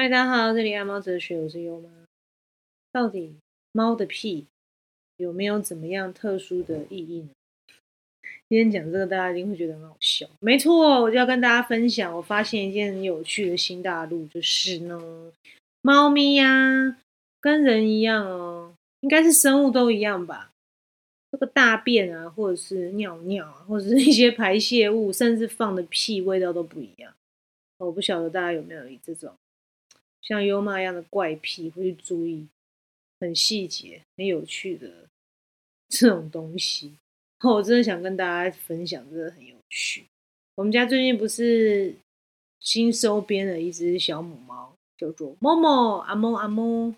嗨，大家好，这里爱猫哲学，我是优妈。到底猫的屁有没有怎么样特殊的意义呢？今天讲这个，大家一定会觉得很好笑。没错，我就要跟大家分享，我发现一件很有趣的新大陆，就是呢，猫咪呀，跟人一样哦，应该是生物都一样吧。这个大便啊，或者是尿尿啊，或者是一些排泄物，甚至放的屁味道都不一样。我不晓得大家有没有这种。像优妈一样的怪癖，会去注意很细节、很有趣的 这种东西。我真的想跟大家分享，真的很有趣。我们家最近不是新收编了一只小母猫，叫做猫猫阿猫阿猫。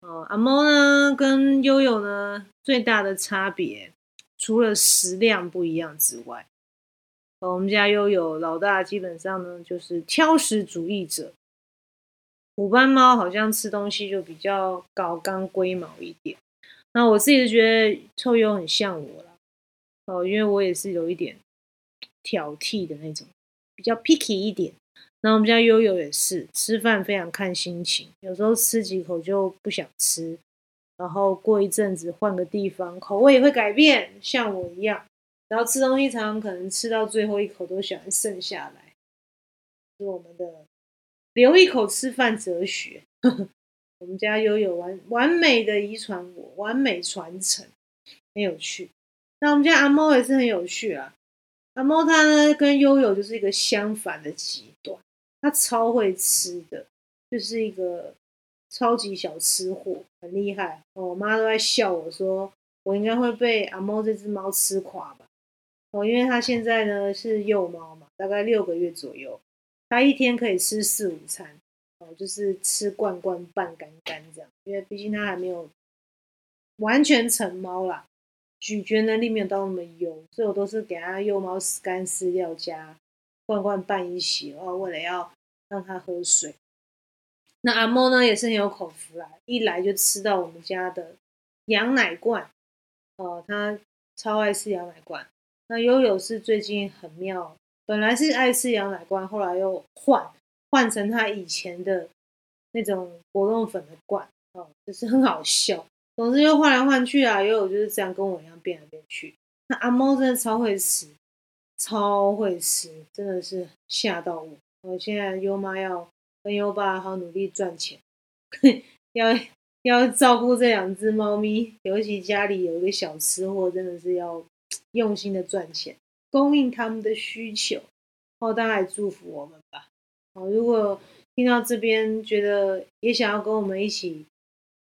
哦，阿猫呢跟悠悠呢最大的差别，除了食量不一样之外，我们家悠悠老大基本上呢就是挑食主义者。虎斑猫好像吃东西就比较高刚龟毛一点，那我自己是觉得臭鼬很像我啦，哦，因为我也是有一点挑剔的那种，比较 picky 一点。那我们家悠悠也是吃饭非常看心情，有时候吃几口就不想吃，然后过一阵子换个地方，口味也会改变，像我一样。然后吃东西常常可能吃到最后一口都喜欢剩下来，是我们的。留一口吃饭哲学，我们家悠悠完完美的遗传我，完美传承，很有趣。那我们家阿猫也是很有趣啊。阿猫它呢跟悠悠就是一个相反的极端，它超会吃的，就是一个超级小吃货，很厉害哦。我妈都在笑我说，我应该会被阿猫这只猫吃垮吧？哦，因为它现在呢是幼猫嘛，大概六个月左右。他一天可以吃四五餐，哦，就是吃罐罐半干干这样，因为毕竟他还没有完全成猫啦，咀嚼能力没有到那么优，所以我都是给他幼猫干饲料加罐罐拌一起，哦，为了要让他喝水。那阿猫呢也是很有口福啦，一来就吃到我们家的羊奶罐，哦，他超爱吃羊奶罐。那悠悠是最近很妙。本来是爱吃羊奶罐，后来又换换成他以前的那种果冻粉的罐，哦，就是很好笑。总之又换来换去啊，又有就是这样跟我一样变来变去。那阿猫真的超会吃，超会吃，真的是吓到我。我现在优妈要跟优爸好努力赚钱，要要照顾这两只猫咪，尤其家里有一个小吃货，真的是要用心的赚钱。供应他们的需求，哦，大家也祝福我们吧。哦，如果听到这边觉得也想要跟我们一起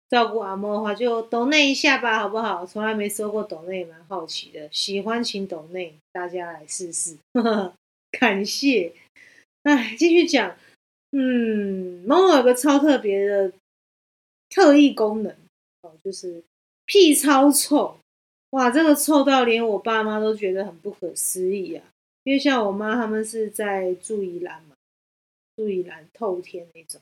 照顾阿猫的话，就抖内一下吧，好不好？从来没收过抖内，蛮好奇的。喜欢请抖内，大家来试试。感谢。哎，继续讲。嗯，猫猫有个超特别的特异功能，哦，就是屁超臭。哇，这个臭到连我爸妈都觉得很不可思议啊！因为像我妈他们是在住宜兰嘛，住宜兰透天那种。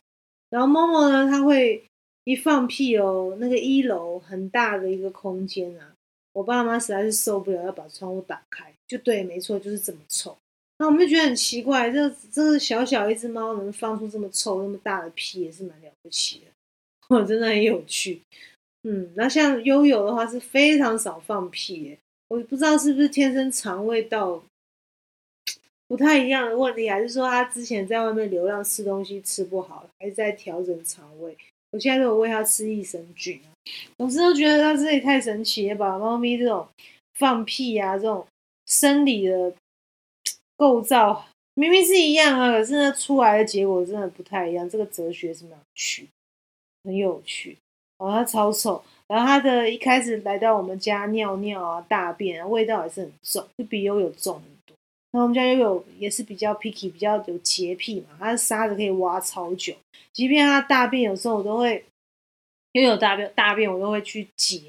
然后猫猫呢，它会一放屁哦，那个一楼很大的一个空间啊，我爸妈实在是受不了，要把窗户打开。就对，没错，就是这么臭。那我们就觉得很奇怪，这这个小小一只猫能放出这么臭、那么大的屁，也是蛮了不起的。我真的很有趣。嗯，那像悠悠的话是非常少放屁耶，我不知道是不是天生肠胃道不太一样的问题，还是说他之前在外面流浪吃东西吃不好，还是在调整肠胃？我现在都有喂他吃益生菌啊，总是都觉得他这里太神奇了吧？猫咪这种放屁啊，这种生理的构造明明是一样啊，可是呢出来的结果真的不太一样。这个哲学是蛮有趣，很有趣。哦，它超臭，然后它的一开始来到我们家尿尿啊、大便啊，味道也是很重，就比悠悠重很多。那我们家悠悠也是比较 picky，比较有洁癖嘛，它的沙子可以挖超久，即便它大便有时候我都会，悠悠大便大便我都会去接，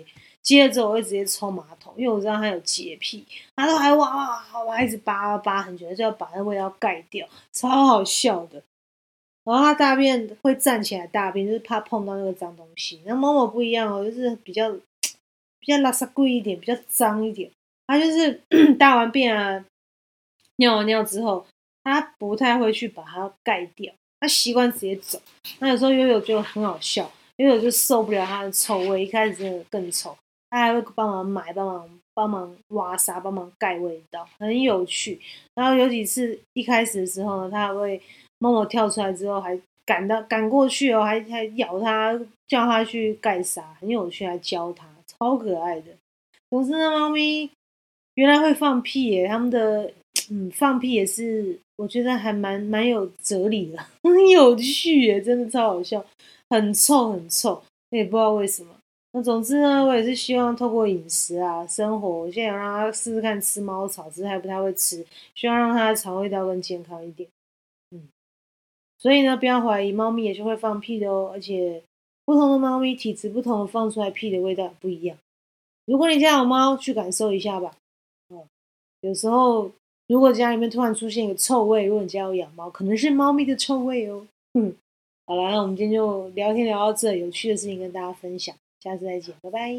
接了之后我会直接冲马桶，因为我知道它有洁癖，它都还挖挖挖，一直扒扒很久，就要把那味道盖掉，超好笑的。然后它大便会站起来大便，就是怕碰到那个脏东西。然后猫猫不一样哦，就是比较比较拉萨贵一点，比较脏一点。它就是 大完便啊、尿完尿之后，它不太会去把它盖掉，它习惯直接走。那有时候悠悠就很好笑，悠悠就受不了它的臭味，一开始真的更臭，它还会帮忙买，帮忙帮忙挖沙，帮忙盖味道，很有趣。然后有几次一开始的时候呢，它还会猫猫跳出来之后，还赶到赶过去哦，还还咬它，叫它去盖沙，很有趣，还教它，超可爱的。总之呢，猫咪原来会放屁耶！他们的嗯放屁也是，我觉得还蛮蛮有哲理的，很有趣耶，真的超好笑，很臭很臭，也不知道为什么。那总之呢，我也是希望透过饮食啊生活，我现在让它试试看吃猫草，只是还不太会吃，希望让它的肠胃道更健康一点。所以呢，不要怀疑，猫咪也是会放屁的哦，而且不同的猫咪体质不同，放出来屁的味道不一样。如果你家有猫，去感受一下吧。哦，有时候如果家里面突然出现一个臭味，如果你家有养猫，可能是猫咪的臭味哦。嗯，好了，那我们今天就聊天聊到这，有趣的事情跟大家分享，下次再见，拜拜。